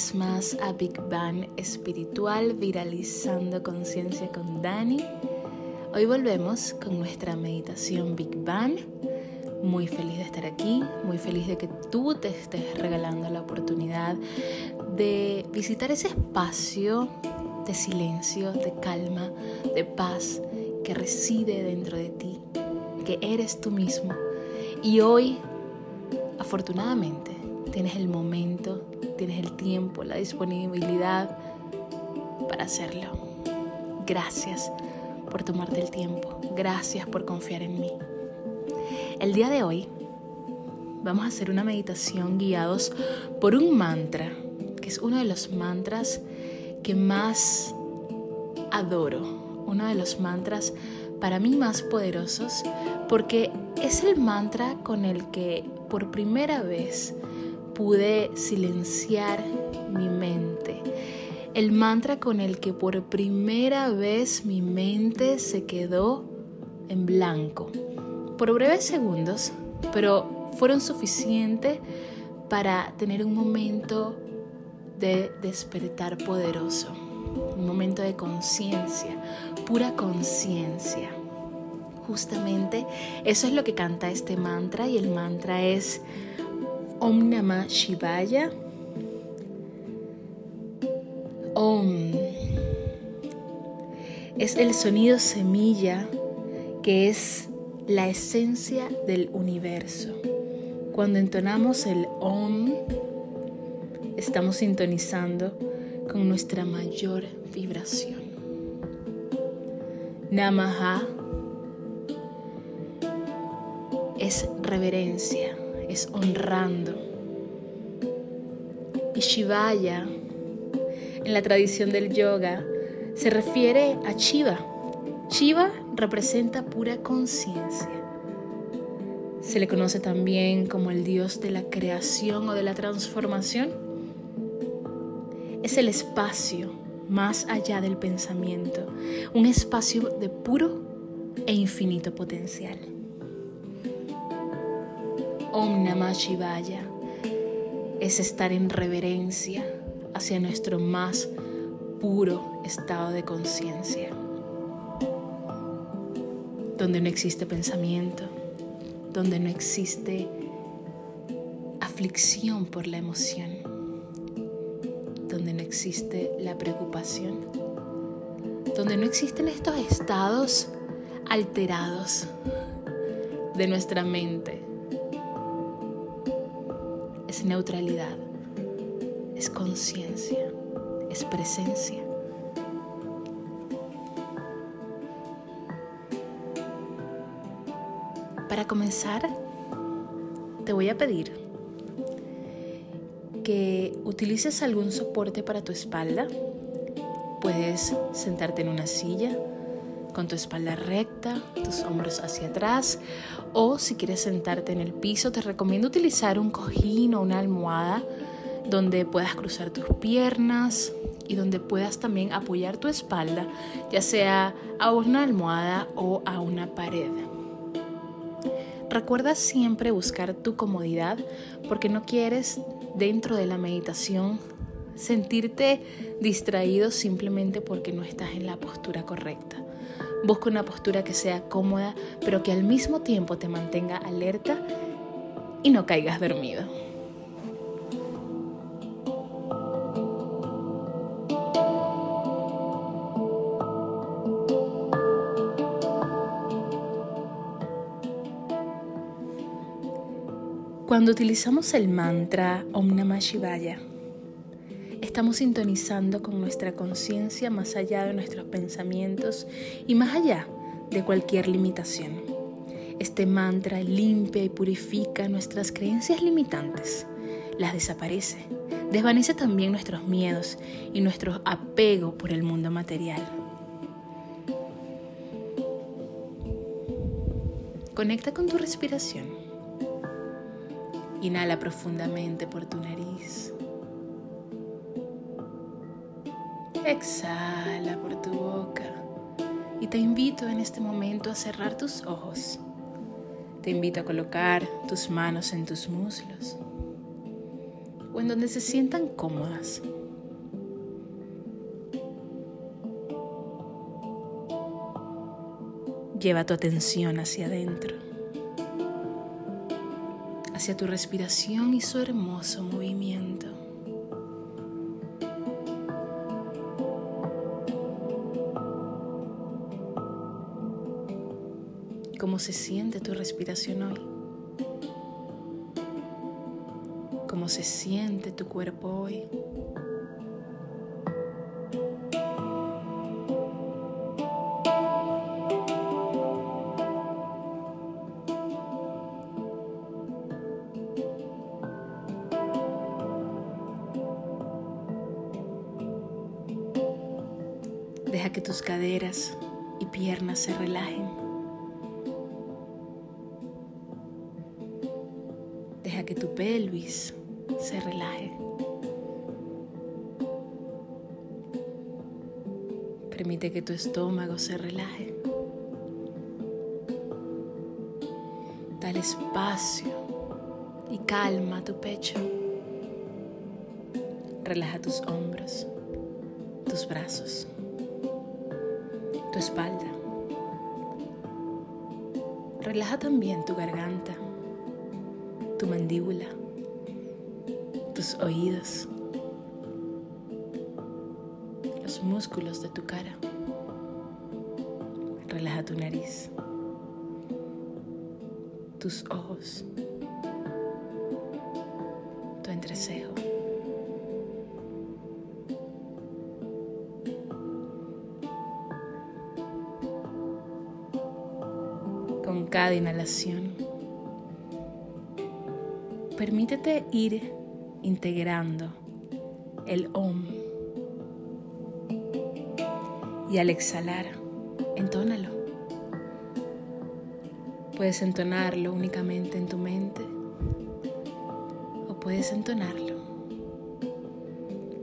Vez más a Big Bang Espiritual Viralizando Conciencia con Dani. Hoy volvemos con nuestra meditación Big Bang. Muy feliz de estar aquí, muy feliz de que tú te estés regalando la oportunidad de visitar ese espacio de silencio, de calma, de paz que reside dentro de ti, que eres tú mismo. Y hoy, afortunadamente, tienes el momento, tienes el tiempo, la disponibilidad para hacerlo. Gracias por tomarte el tiempo. Gracias por confiar en mí. El día de hoy vamos a hacer una meditación guiados por un mantra, que es uno de los mantras que más adoro, uno de los mantras para mí más poderosos, porque es el mantra con el que por primera vez pude silenciar mi mente. El mantra con el que por primera vez mi mente se quedó en blanco. Por breves segundos, pero fueron suficientes para tener un momento de despertar poderoso, un momento de conciencia, pura conciencia. Justamente eso es lo que canta este mantra y el mantra es Om Namah Shivaya. Om es el sonido semilla que es la esencia del universo. Cuando entonamos el Om, estamos sintonizando con nuestra mayor vibración. Namaha es reverencia es honrando. Y Shivaya, en la tradición del yoga, se refiere a Shiva. Shiva representa pura conciencia. Se le conoce también como el dios de la creación o de la transformación. Es el espacio más allá del pensamiento, un espacio de puro e infinito potencial. Om Namah Shivaya es estar en reverencia hacia nuestro más puro estado de conciencia, donde no existe pensamiento, donde no existe aflicción por la emoción, donde no existe la preocupación, donde no existen estos estados alterados de nuestra mente es neutralidad, es conciencia, es presencia. Para comenzar, te voy a pedir que utilices algún soporte para tu espalda. Puedes sentarte en una silla con tu espalda recta, tus hombros hacia atrás o si quieres sentarte en el piso te recomiendo utilizar un cojín o una almohada donde puedas cruzar tus piernas y donde puedas también apoyar tu espalda, ya sea a una almohada o a una pared. Recuerda siempre buscar tu comodidad porque no quieres dentro de la meditación sentirte distraído simplemente porque no estás en la postura correcta. Busca una postura que sea cómoda, pero que al mismo tiempo te mantenga alerta y no caigas dormido. Cuando utilizamos el mantra Om Namah Shivaya, estamos sintonizando con nuestra conciencia más allá de nuestros pensamientos y más allá de cualquier limitación. Este mantra limpia y purifica nuestras creencias limitantes, las desaparece, desvanece también nuestros miedos y nuestro apego por el mundo material. Conecta con tu respiración. Inhala profundamente por tu nariz. Exhala por tu boca y te invito en este momento a cerrar tus ojos. Te invito a colocar tus manos en tus muslos o en donde se sientan cómodas. Lleva tu atención hacia adentro, hacia tu respiración y su hermoso movimiento. ¿Cómo se siente tu respiración hoy? ¿Cómo se siente tu cuerpo hoy? Deja que tus caderas y piernas se relajen. Pelvis se relaje. Permite que tu estómago se relaje. Dale espacio y calma tu pecho. Relaja tus hombros, tus brazos tu espalda. Relaja también tu garganta, tu mandíbula, tus oídos, los músculos de tu cara. Relaja tu nariz, tus ojos, tu entrecejo. con cada inhalación. Permítete ir integrando el OM. Y al exhalar, entónalo. Puedes entonarlo únicamente en tu mente o puedes entonarlo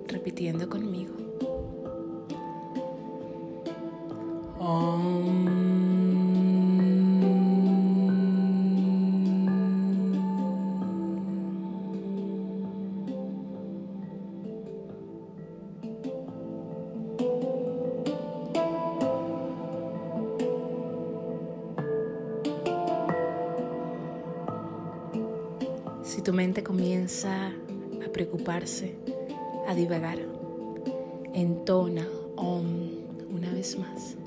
repitiendo conmigo. OM. Preocuparse, a divagar, entona OM una vez más.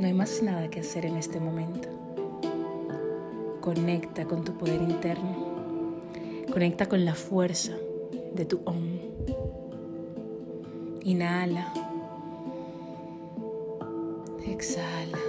No hay más nada que hacer en este momento. Conecta con tu poder interno. Conecta con la fuerza de tu OM. Inhala. Exhala.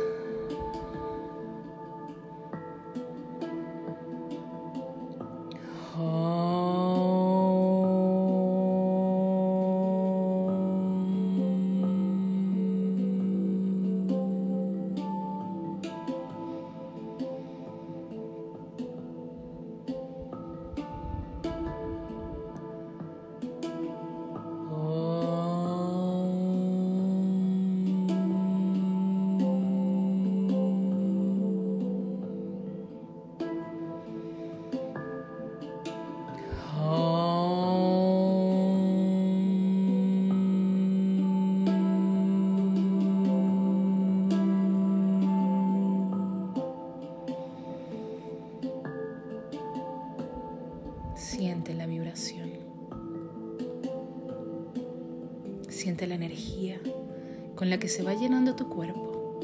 La que se va llenando tu cuerpo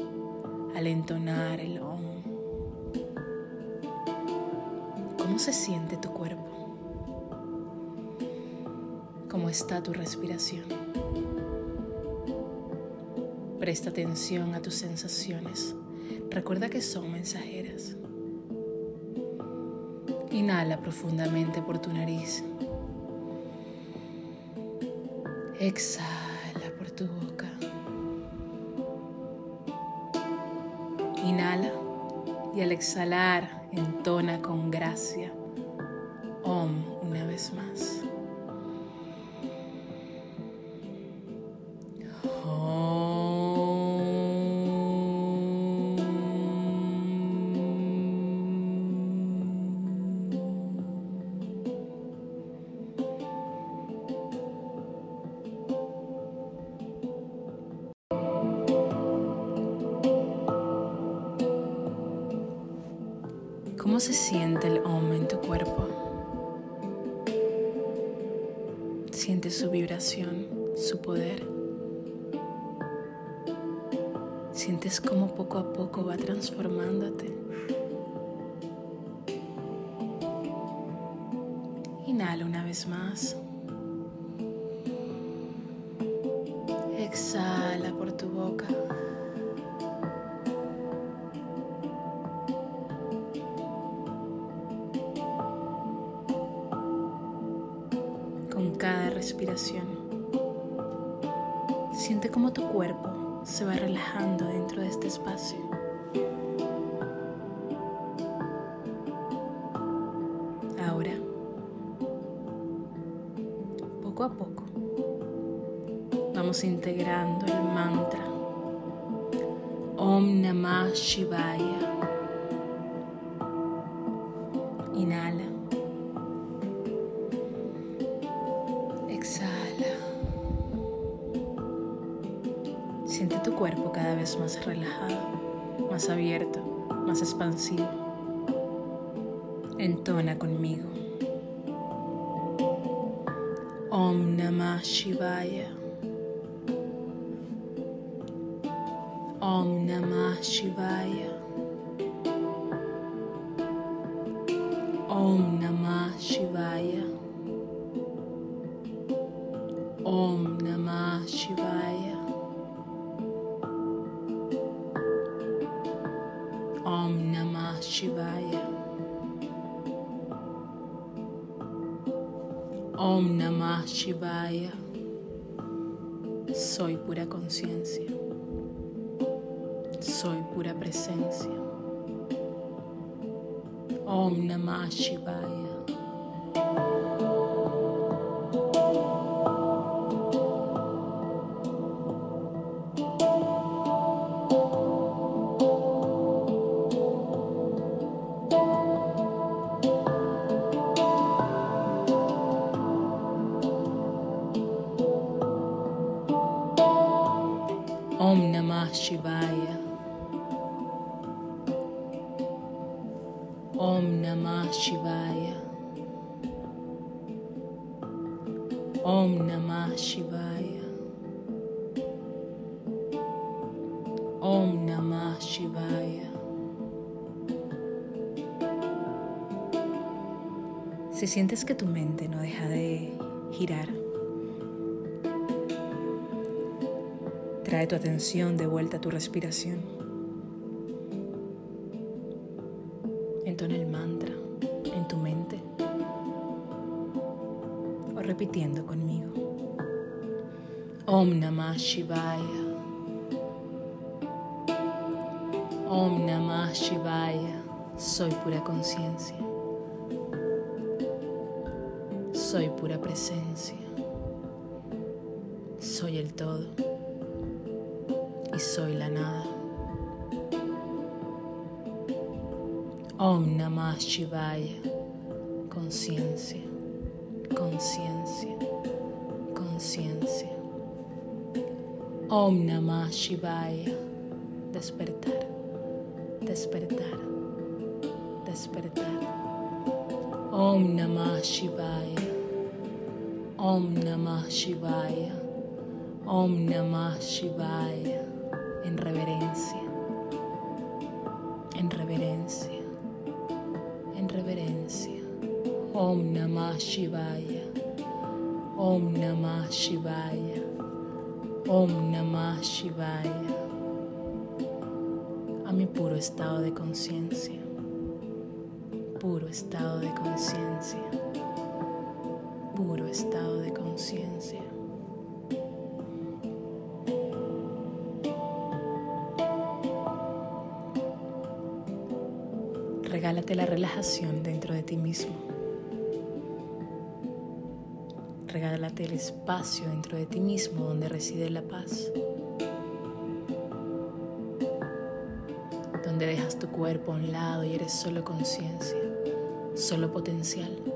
al entonar el OM. ¿Cómo se siente tu cuerpo? ¿Cómo está tu respiración? Presta atención a tus sensaciones. Recuerda que son mensajeras. Inhala profundamente por tu nariz. Exhala por tu boca. Inhala y al exhalar entona con gracia. ¿Cómo se siente el Om en tu cuerpo? Siente su vibración, su poder. Sientes cómo poco a poco va transformándote. Inhala una vez más. Exhala por tu boca. Se va relajando dentro de este espacio. Ahora, poco a poco, vamos integrando el mantra Om Namah Shivaya. Entona conmigo. Om Namah Shivaya. Om Namah Shivaya. Pura conciencia. Soy pura presencia. Om Namah Shivaya. Si sientes que tu mente no deja de girar, trae tu atención de vuelta a tu respiración. Entona el mantra en tu mente o repitiendo conmigo. Om Namah Shivaya. Om Namah Shivaya. Soy pura conciencia. Soy pura presencia. Soy el todo. Y soy la nada. Om Namah Shivaya. Conciencia, conciencia, conciencia. Om Namah Shivaya. Despertar, despertar, despertar. Om Namah Shivaya. Om Namah Shivaya. Om Namah Shivaya. En reverencia, en reverencia, en reverencia. Om Namah Shivaya. Om Namah Shivaya. Om Namah Shivaya. A mi puro estado de conciencia. Puro estado de conciencia. Estado de conciencia. Regálate la relajación dentro de ti mismo. Regálate el espacio dentro de ti mismo donde reside la paz. Donde dejas tu cuerpo a un lado y eres solo conciencia, solo potencial.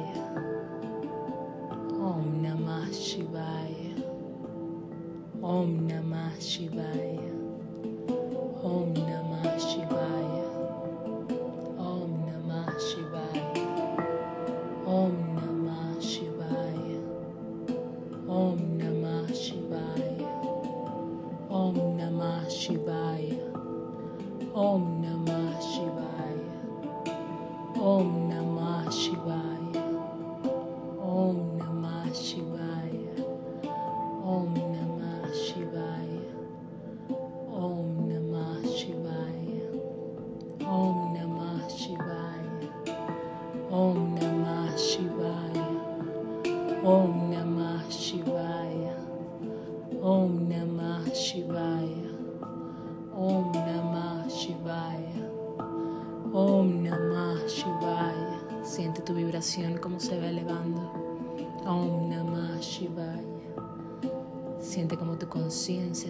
Om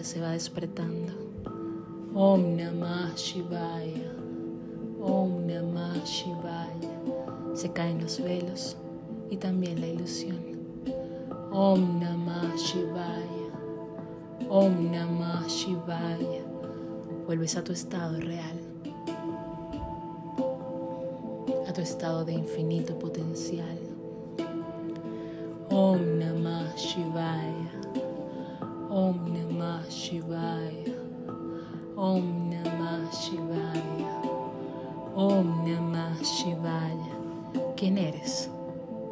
se va despertando. Om Namah Shivaya. Om Namah Shivaya. Se caen los velos y también la ilusión. Om Namah Shivaya. Om Namah Shivaya. Vuelves a tu estado real. A tu estado de infinito potencial. Om Namah Shivaya. Om Namah Namah Shivaya. Om Namah Shivaya. Om Namah Shivaya. ¿Quién eres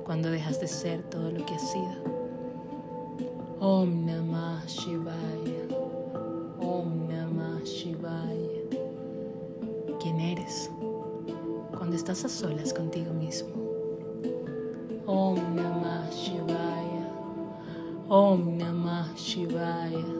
cuando dejas de ser todo lo que has sido? Om Namah Shivaya. Om Namah Shivaya. ¿Quién eres cuando estás a solas contigo mismo? Om Namah Shivaya. Om Namah Shivaya.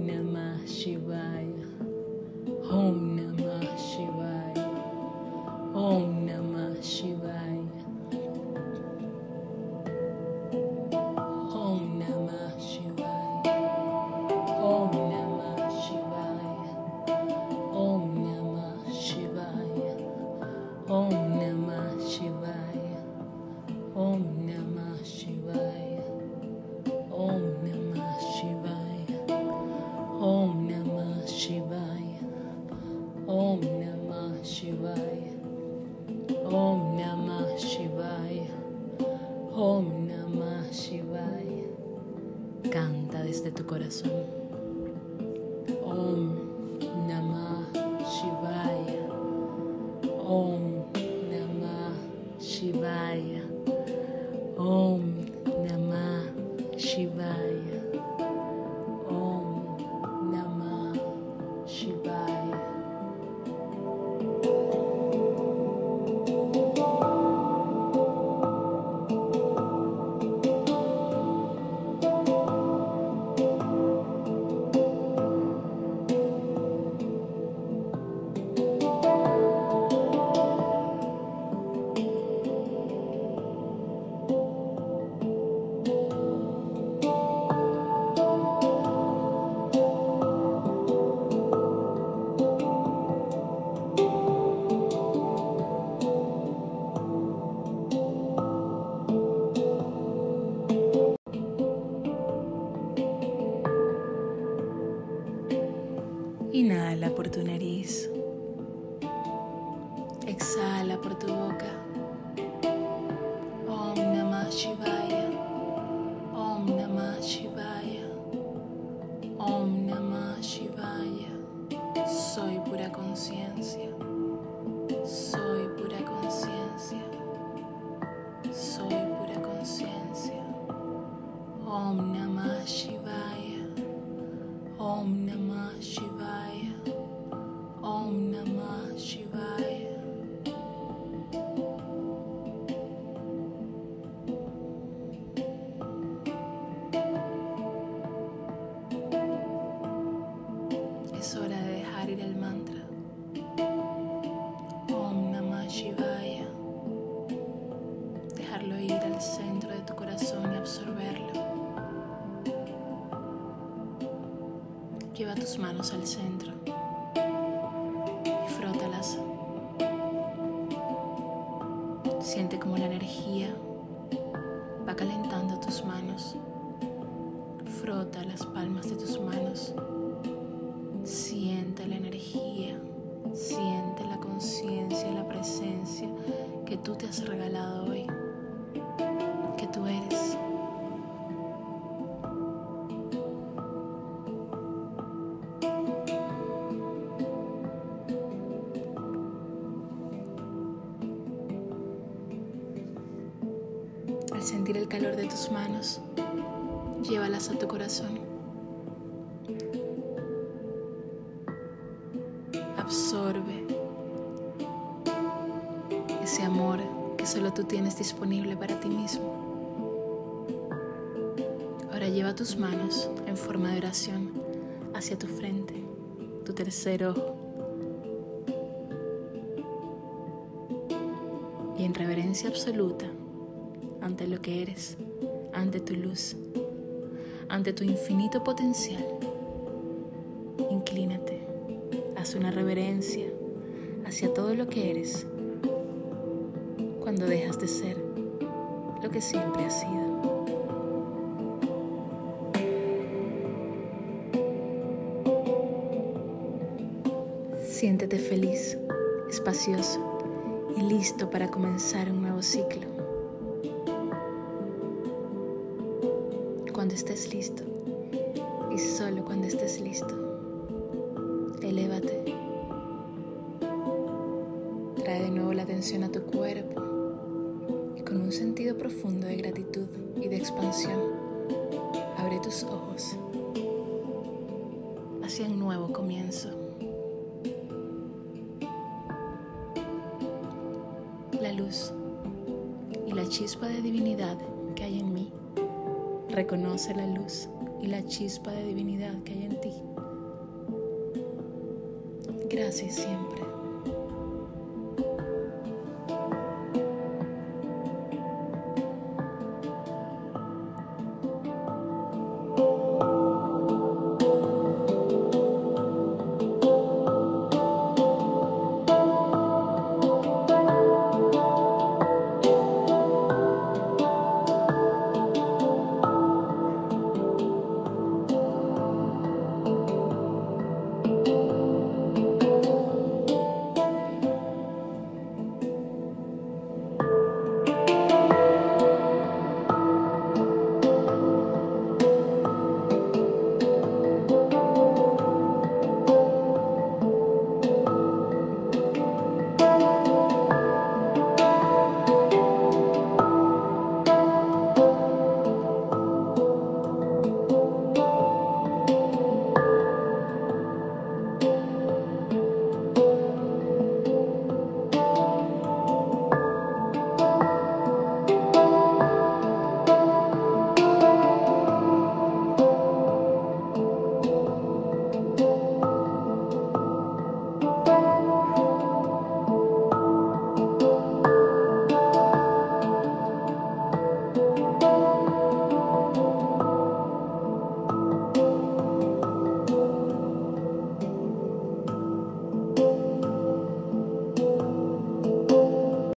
Lleva tus manos al centro y frótalas. Siente como la energía va calentando tus manos. Frota las palmas de tus manos. Siente la energía, siente la conciencia, la presencia que tú te has regalado sentir el calor de tus manos, llévalas a tu corazón. Absorbe ese amor que solo tú tienes disponible para ti mismo. Ahora lleva tus manos en forma de oración hacia tu frente, tu tercer ojo. Y en reverencia absoluta, ante lo que eres, ante tu luz, ante tu infinito potencial. Inclínate, haz una reverencia hacia todo lo que eres cuando dejas de ser lo que siempre has sido. Siéntete feliz, espacioso y listo para comenzar un nuevo ciclo. Cuando estés listo y solo cuando estés listo. Elévate. Trae de nuevo la atención a tu cuerpo y con un sentido profundo de gratitud y de expansión, abre tus ojos hacia un nuevo comienzo. La luz y la chispa de divinidad Reconoce la luz y la chispa de divinidad que hay en ti. Gracias siempre.